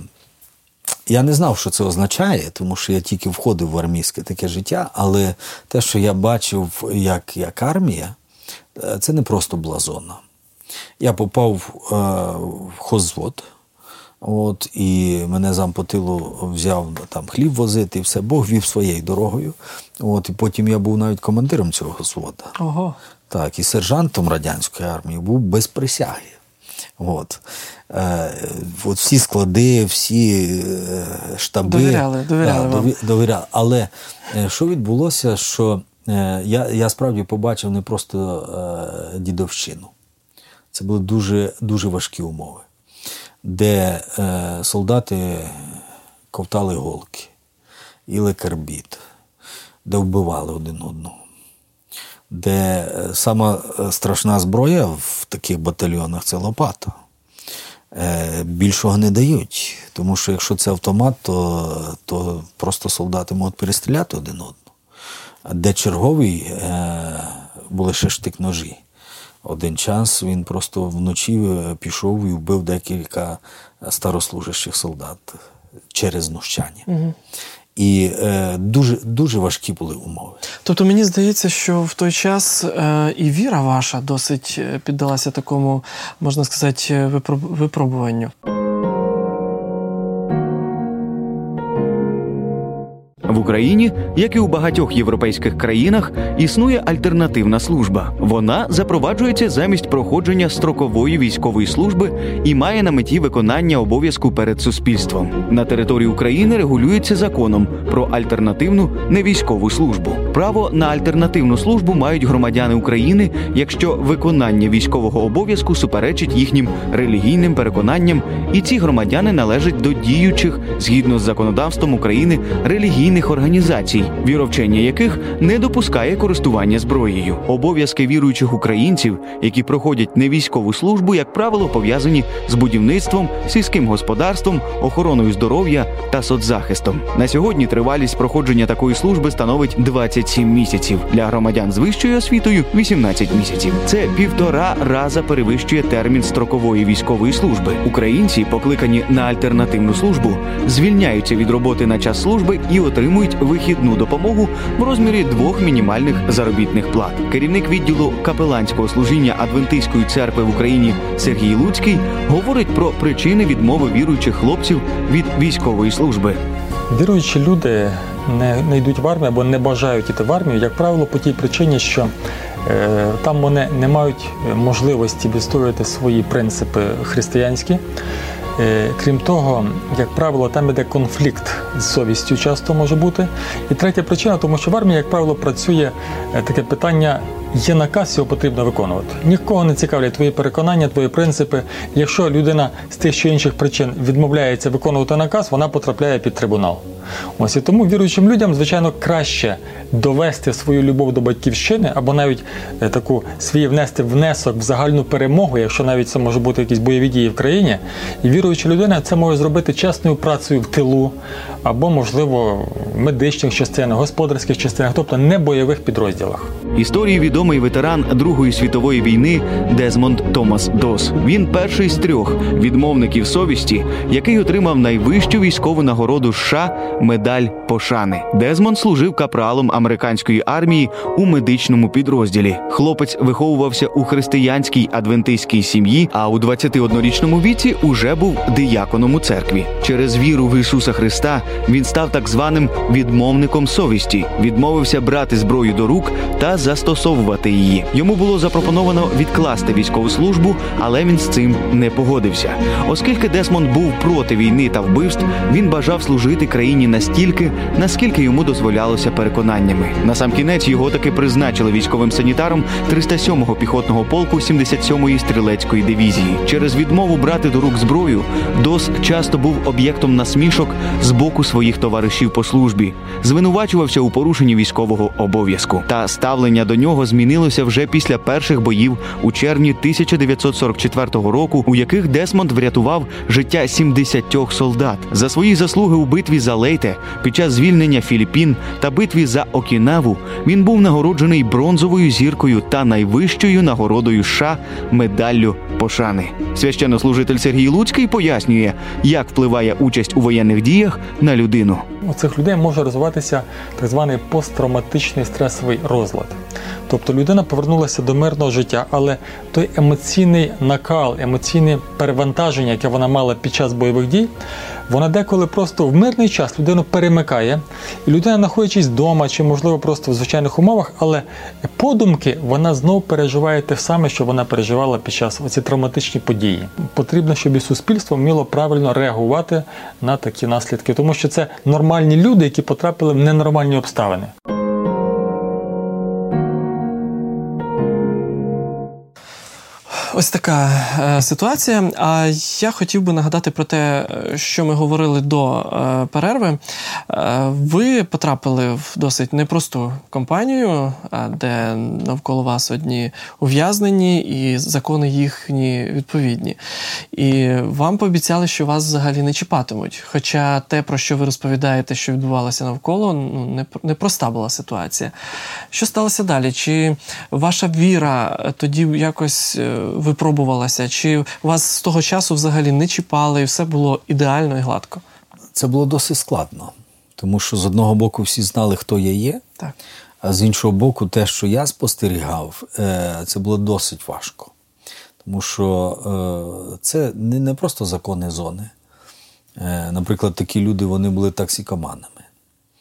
я не знав, що це означає, тому що я тільки входив в армійське таке життя, але те, що я бачив як, як армія, е, це не просто була зона. Я попав е, в хозвод, от, і мене зампотилу взяв там хліб возити, і все. Бог вів своєю дорогою. От, і потім я був навіть командиром цього взвода. Ого. Так, і сержантом радянської армії був без присяги. От. Е, от всі склади, всі е, штаби. Довіряли, довіряли вам. дові- довіряли. Але е, що відбулося, що я, я справді побачив не просто дідовщину. Це були дуже, дуже важкі умови, де солдати ковтали голки, їли карбід, де вбивали один одного де е, сама е, страшна зброя в таких батальйонах це лопата. Е, Більшого не дають, тому що якщо це автомат, то, то просто солдати можуть перестріляти один одного. А де черговий були ще штик-ножі. Один час він просто вночі пішов і вбив декілька старослужащих солдат через знущання. І е, дуже, дуже важкі були умови. Тобто мені здається, що в той час е, і віра ваша досить е, піддалася такому, можна сказати, випроб- випробуванню. В Україні, як і у багатьох європейських країнах, існує альтернативна служба. Вона запроваджується замість проходження строкової військової служби і має на меті виконання обов'язку перед суспільством. На території України регулюється законом про альтернативну невійськову службу. Право на альтернативну службу мають громадяни України, якщо виконання військового обов'язку суперечить їхнім релігійним переконанням, і ці громадяни належать до діючих згідно з законодавством України релігійних організацій, віровчення яких не допускає користування зброєю. Обов'язки віруючих українців, які проходять невійськову службу, як правило, пов'язані з будівництвом, сільським господарством, охороною здоров'я та соцзахистом. На сьогодні тривалість проходження такої служби становить 27 місяців для громадян з вищою освітою 18 місяців. Це півтора раза перевищує термін строкової військової служби. Українці, покликані на альтернативну службу, звільняються від роботи на час служби і отримують отримують вихідну допомогу в розмірі двох мінімальних заробітних плат. Керівник відділу капеланського служіння Адвентистської церкви в Україні Сергій Луцький говорить про причини відмови віруючих хлопців від військової служби. Віруючі люди не, не йдуть в армію або не бажають йти в армію, як правило, по тій причині, що е, там вони не мають можливості відстоювати свої принципи християнські. Е, крім того, як правило, там іде конфлікт з совістю, часто може бути. І третя причина, тому що в армії, як правило, працює е, таке питання. Є наказ, його потрібно виконувати. Нікого не цікавлять твої переконання, твої принципи. Якщо людина з тих чи інших причин відмовляється виконувати наказ, вона потрапляє під трибунал. Ось і тому віруючим людям, звичайно, краще довести свою любов до батьківщини або навіть е, таку свій внести внесок в загальну перемогу, якщо навіть це може бути якісь бойові дії в країні. І віруюча людина це може зробити чесною працею в тилу, або, можливо, в медичних частинах, господарських частинах, тобто не бойових підрозділах. Історії відомий ветеран Другої світової війни Дезмонд Томас Дос. Він перший з трьох відмовників совісті, який отримав найвищу військову нагороду США медаль пошани. Дезмонд служив капралом американської армії у медичному підрозділі. Хлопець виховувався у християнській адвентистській сім'ї, а у 21-річному віці уже був дияконом у церкві. Через віру в Ісуса Христа він став так званим відмовником совісті, відмовився брати зброю до рук та застосовувати її. Йому було запропоновано відкласти військову службу, але він з цим не погодився. Оскільки Десмонд був проти війни та вбивств, він бажав служити країні настільки, наскільки йому дозволялося переконаннями. Насамкінець його таки призначили військовим санітаром 307-го піхотного полку 77-ї стрілецької дивізії. Через відмову брати до рук зброю Дос часто був об'єктом насмішок з боку своїх товаришів по службі, звинувачувався у порушенні військового обов'язку. Та ставлення до нього змінилося вже після перших боїв у червні 1944 року, у яких Десмонд врятував життя 70 солдат за свої заслуги у битві за Лейте під час звільнення Філіппін та битві за Окінаву. Він був нагороджений бронзовою зіркою та найвищою нагородою США медаллю пошани. Священнослужитель Сергій Луцький пояснює, як впливає участь у воєнних діях на людину. У цих людей може розвиватися так званий посттравматичний стресовий розлад. Тобто людина повернулася до мирного життя, але той емоційний накал, емоційне перевантаження, яке вона мала під час бойових дій, вона деколи просто в мирний час людину перемикає, і людина, знаходячись вдома чи, можливо, просто в звичайних умовах, але подумки вона знов переживає те саме, що вона переживала під час оці травматичні події. Потрібно, щоб і суспільство вміло правильно реагувати на такі наслідки, тому що це нормальні люди, які потрапили в ненормальні обставини. Ось така е, ситуація. А я хотів би нагадати про те, е, що ми говорили до е, перерви. Е, ви потрапили в досить непросту компанію, е, де навколо вас одні ув'язнені, і закони їхні відповідні. І вам пообіцяли, що вас взагалі не чіпатимуть. Хоча те, про що ви розповідаєте, що відбувалося навколо, ну не непроста була ситуація. Що сталося далі? Чи ваша віра тоді якось е, випробувалася? Чи вас з того часу взагалі не чіпали, і все було ідеально і гладко? Це було досить складно, тому що з одного боку всі знали, хто я є, Так. а з іншого боку, те, що я спостерігав, е, це було досить важко. Тому що е, це не просто закони зони. Е, Наприклад, такі люди вони були таксикоманами.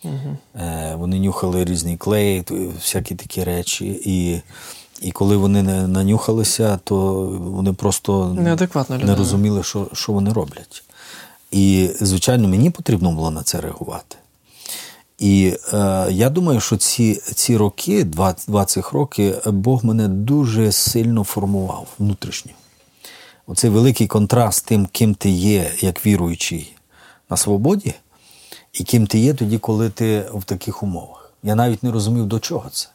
Е, Вони нюхали різний клей, всякі такі речі. І, і коли вони не нанюхалися, то вони просто не розуміли, що, що вони роблять. І, звичайно, мені потрібно було на це реагувати. І е, я думаю, що ці, ці роки, два, два цих роки, Бог мене дуже сильно формував внутрішньо. Оцей великий контраст тим, ким ти є, як віруючий на свободі, і ким ти є тоді, коли ти в таких умовах. Я навіть не розумів, до чого це.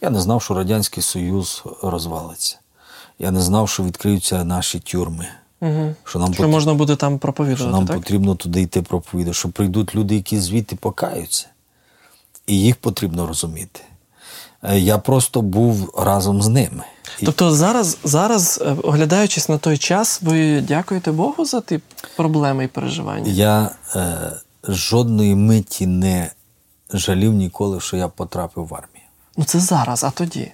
Я не знав, що Радянський Союз розвалиться. Я не знав, що відкриються наші тюрми. Угу. Що нам Що пот- можна буде там що нам так? потрібно туди йти проповідати, що прийдуть люди, які звідти покаються, і їх потрібно розуміти. Е, Я просто був разом з ними. Тобто зараз, зараз, е, оглядаючись на той час, ви дякуєте Богу за ті проблеми і переживання? я е, жодної миті не жалів ніколи, що я потрапив в армію. Ну це зараз, а тоді.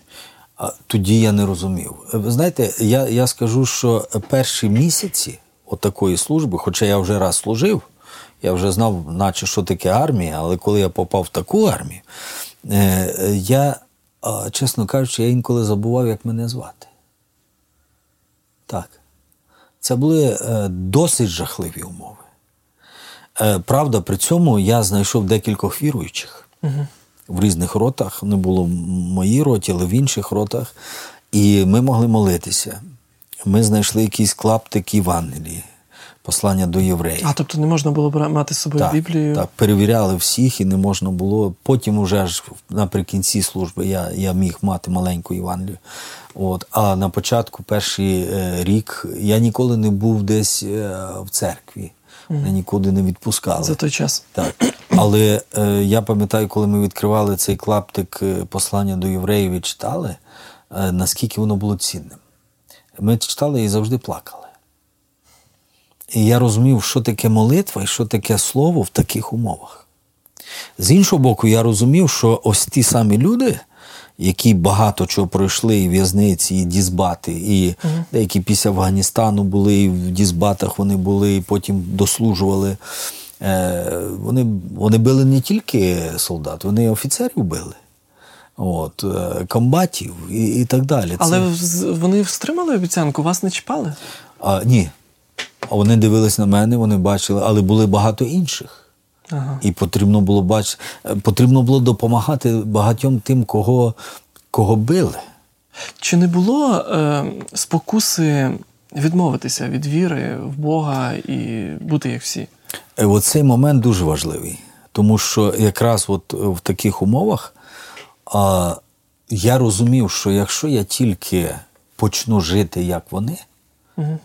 А тоді я не розумів. Е, Ви знаєте, я, я скажу, що перші місяці отакої служби, хоча я вже раз служив, я вже знав, наче що таке армія, але коли я попав в таку армію, е, я, чесно кажучи, я інколи забував, як мене звати. Так. Це були е, досить жахливі умови. Правда, при цьому я знайшов декількох віруючих в різних ротах. Не було в моїй роті, але в інших ротах. І ми могли молитися. Ми знайшли якийсь клаптик Євангелії, послання до євреїв. А тобто не можна було мати з собою Так, Біблію. так, перевіряли всіх і не можна було. Потім, уже аж наприкінці служби, я, я міг мати маленьку Євангелію. От. А на початку, перший е, рік, я ніколи не був десь е, в церкві. Мене нікуди не відпускали. За той час. Так. Але е, я пам'ятаю, коли ми відкривали цей клаптик е, послання до євреїв і читали, е, наскільки воно було цінним. Ми читали і завжди плакали. І я розумів, що таке молитва і що таке слово в таких умовах. З іншого боку, я розумів, що ось ті самі люди, які багато чого пройшли, і в'язниці, і дізбати, і деякі після Афганістану були, і в дізбатах вони були, і потім дослужували. Е, вони, вони били не тільки солдат, вони і офіцерів били. От, е, комбатів і, і так далі. Але Це- вони встримали обіцянку, вас не чіпали? а, ні. А Вони дивились на мене, вони бачили, але були багато інших. Ага. І потрібно було бач... е, потрібно було допомагати багатьом тим, кого, кого били. Чи не було е, спокуси відмовитися від віри в Бога і бути як всі? Е, Оцей момент дуже важливий, тому що якраз от е, в таких умовах а, я розумів, що якщо я тільки почну жити, як вони,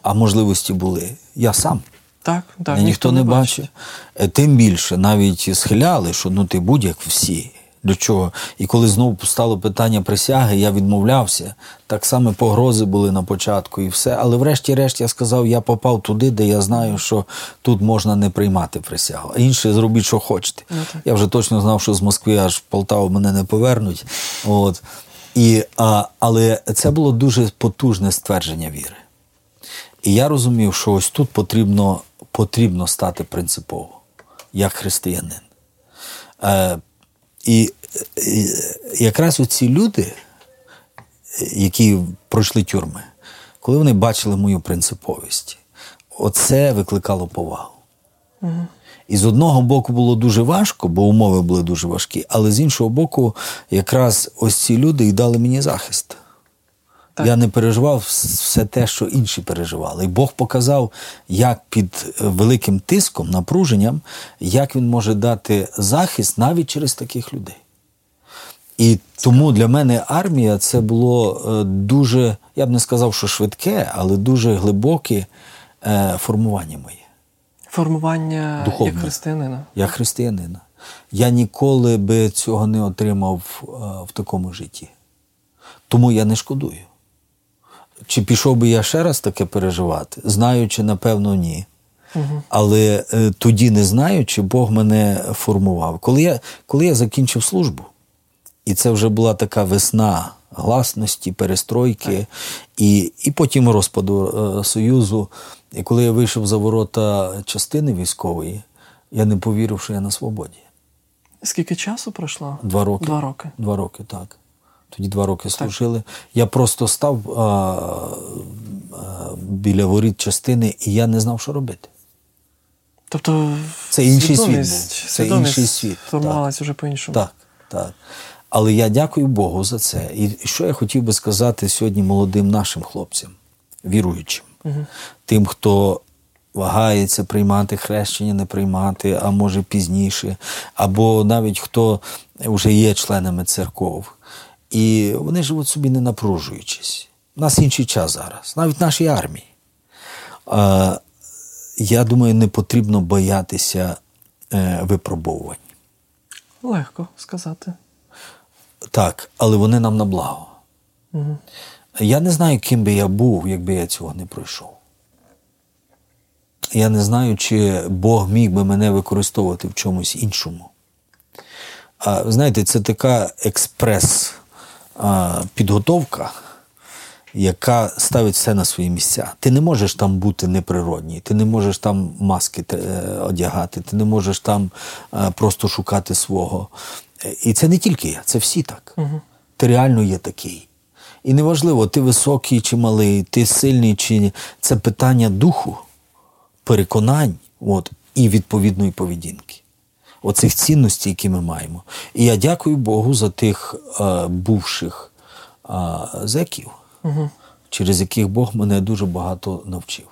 а можливості були, я сам. Так, так. Мене ніхто не бачив. Е, Тим більше навіть схиляли, що ну ти будь-як всі. До чого? І коли знову стало питання присяги, я відмовлявся. Так само погрози були на початку і все. Але врешті-решт я сказав, я попав туди, де я знаю, що тут можна не приймати присягу. А інше зробіть, що хочете. я вже точно знав, що з Москви аж в Полтаву мене не повернуть. От. І, а, але це було дуже потужне ствердження віри. І я розумів, що ось тут потрібно, потрібно стати принципово, як християнин. Е, і, і якраз оці люди, які пройшли тюрми, коли вони бачили мою принциповість, оце викликало повагу. І з одного боку було дуже важко, бо умови були дуже важкі, але з іншого боку, якраз ось ці люди і дали мені захист. Так. Я не переживав все те, що інші переживали. І Бог показав, як під е, великим тиском, напруженням, як він може дати захист навіть через таких людей. І тому для мене армія це було е, дуже, я б не сказав, що швидке, але дуже глибоке е, формування моє. Формування Духовне. як християнина. Я християнина. Я ніколи би цього не отримав в такому житті. Тому я не шкодую. Чи пішов би я ще раз таке переживати? Знаючи, напевно, ні. Але е, тоді не знаючи, Бог мене формував. Коли я, коли я закінчив службу, і це вже була така весна гласності, перестройки, і, і потім розпаду е, Союзу. І коли я вийшов за ворота частини військової, я не повірив, що я на свободі. Скільки часу пройшло? Два роки. Два роки. Два роки, так. Тоді два роки служили. Я просто став а, а, біля воріт частини, і я не знав, що робити. Тобто Це інший світ був. Це інший світ, Формувалася вже по-іншому. Так, так. Але я дякую Богу за це. І що я хотів би сказати сьогодні молодим нашим хлопцям, віруючим, тим, хто вагається приймати хрещення, не приймати, а може пізніше, або навіть хто вже є членами церков. І вони живуть собі не напружуючись. У нас інший час зараз, навіть нашій армії. А, я думаю, не потрібно боятися е, випробовувань. Легко сказати. Так, але вони нам на благо. Я не знаю, ким би я був, якби я цього не пройшов. Я не знаю, чи Бог міг би мене використовувати в чомусь іншому. А, знаєте, це така експрес-підготовка, яка ставить все на свої місця. Ти не можеш там бути неприродній, ти не можеш там маски е, одягати, ти не можеш там е, просто шукати свого. І це не тільки я, це всі так. Угу. Ти реально є такий. І неважливо, ти високий чи малий, ти сильний чи ні. Це питання духу, переконань от, і відповідної поведінки. Оцих цінностей, які ми маємо. І я дякую Богу за тих е, бувших е, зеків, угу. через яких Бог мене дуже багато навчив.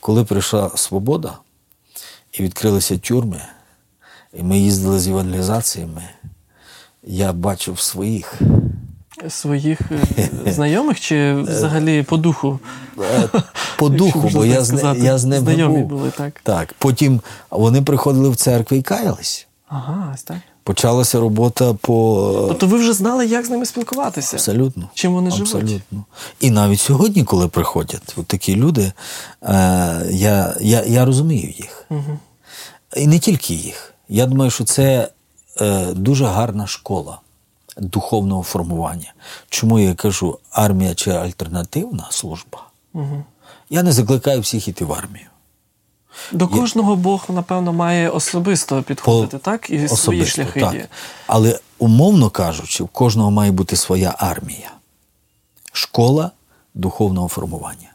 Коли прийшла свобода і відкрилися тюрми, і ми їздили з евангелізаціями, я бачив своїх. Своїх е, знайомих чи взагалі по духу? Е, по духу, бо я з, я з ними Знайомі був. були, так. Так. Потім вони приходили в церкву і каялись. Ага, ось так. Почалася робота по. Тобто ви вже знали, як з ними спілкуватися? Абсолютно. Чим вони живуть? Абсолютно. І навіть сьогодні, коли приходять от такі люди, е, я я, я розумію їх. Угу. І не тільки їх. Я думаю, що це е, дуже гарна школа духовного формування. Чому я кажу армія чи альтернативна служба? Угу. Я не закликаю всіх іти в армію. До кожного Бог, напевно, має особисто підходити, По... так? І особисто, свої шляхи так. є. Але, умовно кажучи, в кожного має бути своя армія, школа духовного формування.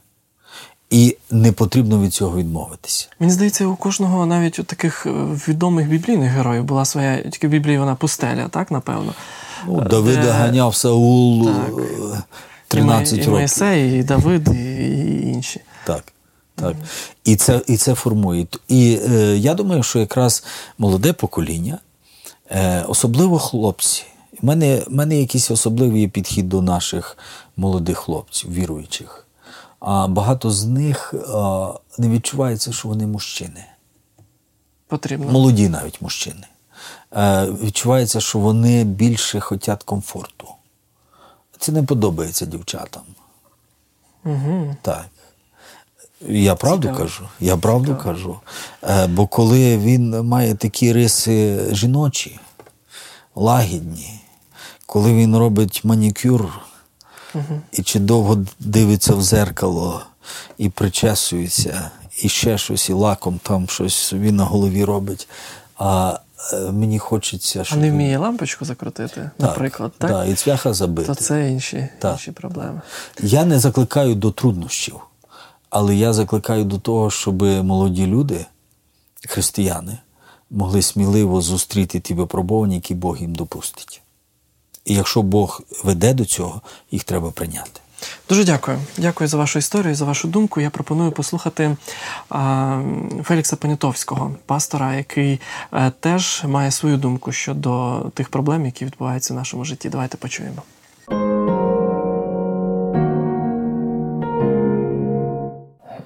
І не потрібно від цього відмовитися. Мені здається, у кожного навіть у таких е, відомих біблійних героїв була своя тільки в Біблії вона пустеля, так, напевно. Ну, Давида Де... ганяв Саул так. 13 і, років. І Моїсей, і Давид, і інші. Так. Так. І це і це формує. І е, я думаю, що якраз молоде покоління, е, особливо хлопці, в мене мене якийсь особливий підхід до наших молодих хлопців, віруючих. А багато з них е, не відчувається, що вони мужчини. Потрібно. Молоді навіть мужчини. Е, Відчувається, що вони більше хочуть комфорту. Це не подобається дівчатам. Угу. Так. Я правду Цікаво. кажу. Я правду Цікаво. кажу. Е, бо коли він має такі риси жіночі, лагідні, коли він робить манікюр угу. і чи довго дивиться в зеркало і причесується, і ще щось, і лаком там щось собі на голові робить. А е, мені хочеться. щоб... А не вміє лампочку закрутити, так, наприклад. так? Так, і цвяха забити. То це інші, інші проблеми. Я не закликаю до труднощів. Але я закликаю до того, щоб молоді люди, християни, могли сміливо зустріти ті випробування, які Бог їм допустить. І якщо Бог веде до цього, їх треба прийняти. Дуже дякую. Дякую за вашу історію, за вашу думку. Я пропоную послухати а, Фелікса Понятовського, пастора, який а, е, теж має свою думку щодо тих проблем, які відбуваються в нашому житті. Давайте почуємо.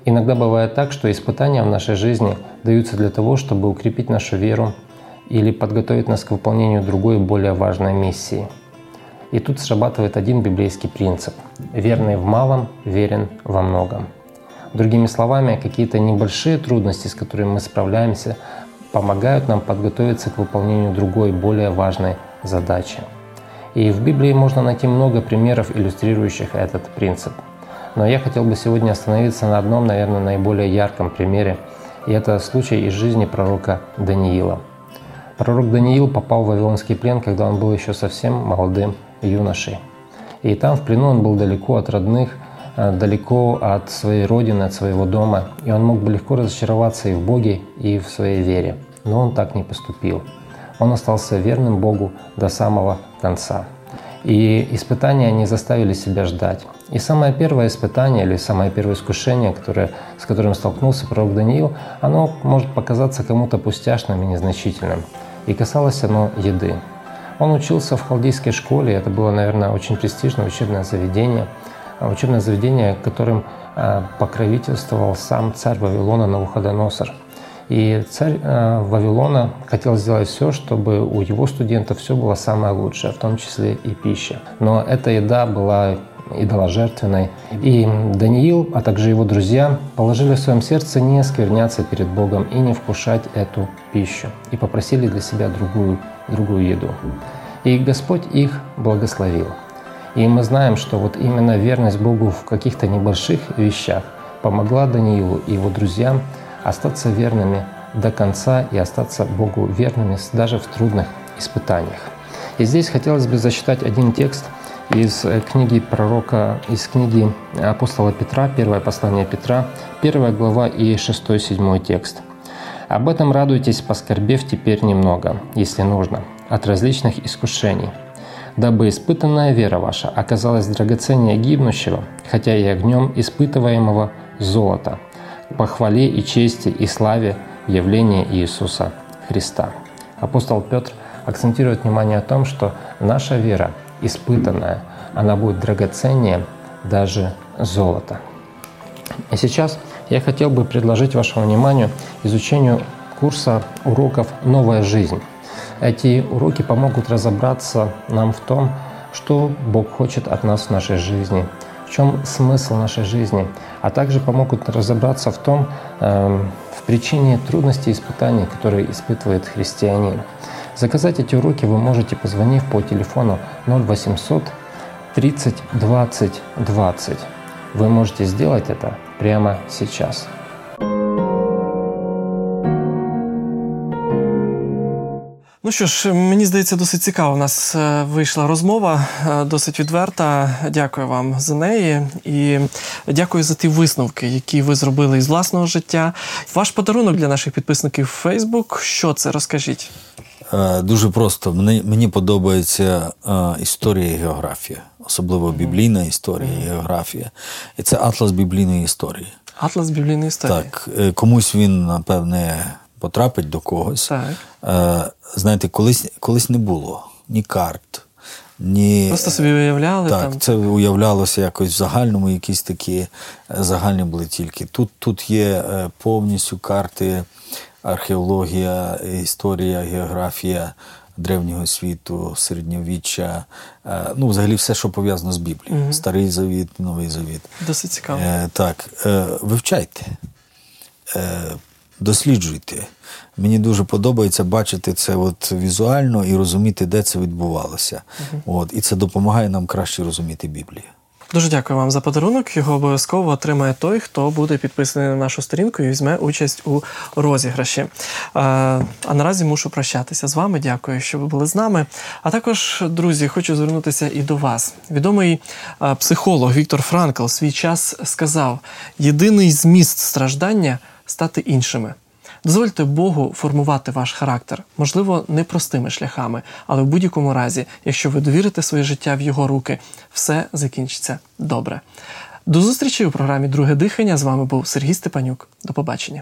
Иногда бывает так, что испытания в нашей жизни даются для того, чтобы укрепить нашу веру или подготовить нас к выполнению другой, более важной миссии. И тут срабатывает один библейский принцип. Верный в малом, верен во многом. Другими словами, какие-то небольшие трудности, с которыми мы справляемся, помогают нам подготовиться к выполнению другой, более важной задачи. И в Библии можно найти много примеров, иллюстрирующих этот принцип – но я хотел бы сегодня остановиться на одном, наверное, наиболее ярком примере, и это случай из жизни пророка Даниила. Пророк Даниил попал в Вавилонский плен, когда он был еще совсем молодым юношей. И там в плену он был далеко от родных, э, далеко от своей родины, от своего дома, и он мог бы легко разочароваться и в Боге, и в своей вере. Но он так не поступил. Он остался верным Богу до самого конца. И испытания не заставили себя ждать. И самое первое испытание или самое первое искушение, которое, с которым столкнулся пророк Даниил, оно может показаться кому-то пустяшным и незначительным. И касалось оно еды. Он учился в халдейской школе, это было, наверное, очень престижное учебное заведение, учебное заведение, которым а, покровительствовал сам царь Вавилона Навуходоносор. И царь э, Вавилона хотел сделать все, чтобы у его студентов все было самое лучшее, в том числе и пища. Но эта еда была идоложертвенной. И Даниил, а также его друзья положили в своем сердце не оскверняться перед Богом и не вкушать эту пищу. И попросили для себя другую, другую еду. И Господь их благословил. И мы знаем, что вот именно верность Богу в каких-то небольших вещах помогла Даниилу и его друзьям остаться верными до конца и остаться Богу верными даже в трудных испытаниях. И здесь хотелось бы зачитать один текст из э, книги пророка, из книги апостола Петра, первое послание Петра, первая глава и 6-7 текст. «Об этом радуйтесь, поскорбев теперь немного, если нужно, от различных искушений, дабы испытанная вера ваша оказалась драгоценнее гибнущего, хотя и огнем испытываемого золота, по хвале и чести и славе явления Иисуса Христа». Апостол Петр – акцентирует внимание о том, что наша вера испытанная, она будет драгоценнее даже золота. И сейчас я хотел бы предложить вашему вниманию изучению курса уроков «Новая жизнь». Эти уроки помогут разобраться нам в том, что Бог хочет от нас в нашей жизни, в чем смысл нашей жизни, а также помогут разобраться в том, э, в причине трудностей и испытаний, которые испытывает христианин. Заказать эти уроки вы можете, позвонив по телефону 0800 30 20 20. Вы можете сделать это прямо сейчас. Ну що ж, мені здається, досить цікаво. У нас е, вийшла розмова, е, досить відверта. Дякую вам за неї і дякую за ті висновки, які ви зробили із власного життя. Ваш подарунок для наших підписників Facebook. Що це? Розкажіть. Е, дуже просто. Мені мені подобається історія і географія, особливо біблійна історія і географія. І це атлас біблійної історії. Атлас біблійної історії. Так, комусь він, напевне, потрапить до когось. Так. Знаєте, колись колись не було ні карт, ні. Просто собі уявляли. Так, там. це уявлялося якось в загальному, якісь такі загальні були тільки. Тут, Тут є повністю карти археологія, історія, географія древнього світу, середньовіччя, е, ну, взагалі, все, що пов'язано з Біблією. Угу. Старий завіт, новий завіт. Досить цікаво. Е, Так, е, вивчайте, е, досліджуйте. Мені дуже подобається бачити це от візуально і розуміти, де це відбувалося. Угу. От, І це допомагає нам краще розуміти Біблію. Дуже дякую вам за подарунок. Його обов'язково отримає той, хто буде підписаний на нашу сторінку і візьме участь у розіграші. А наразі мушу прощатися з вами. Дякую, що ви були з нами. А також, друзі, хочу звернутися і до вас. Відомий психолог Віктор Франкл свій час сказав: єдиний зміст страждання стати іншими. Дозвольте Богу формувати ваш характер, можливо, не простими шляхами, але в будь-якому разі, якщо ви довірите своє життя в його руки, все закінчиться добре. До зустрічі у програмі Друге дихання з вами був Сергій Степанюк. До побачення.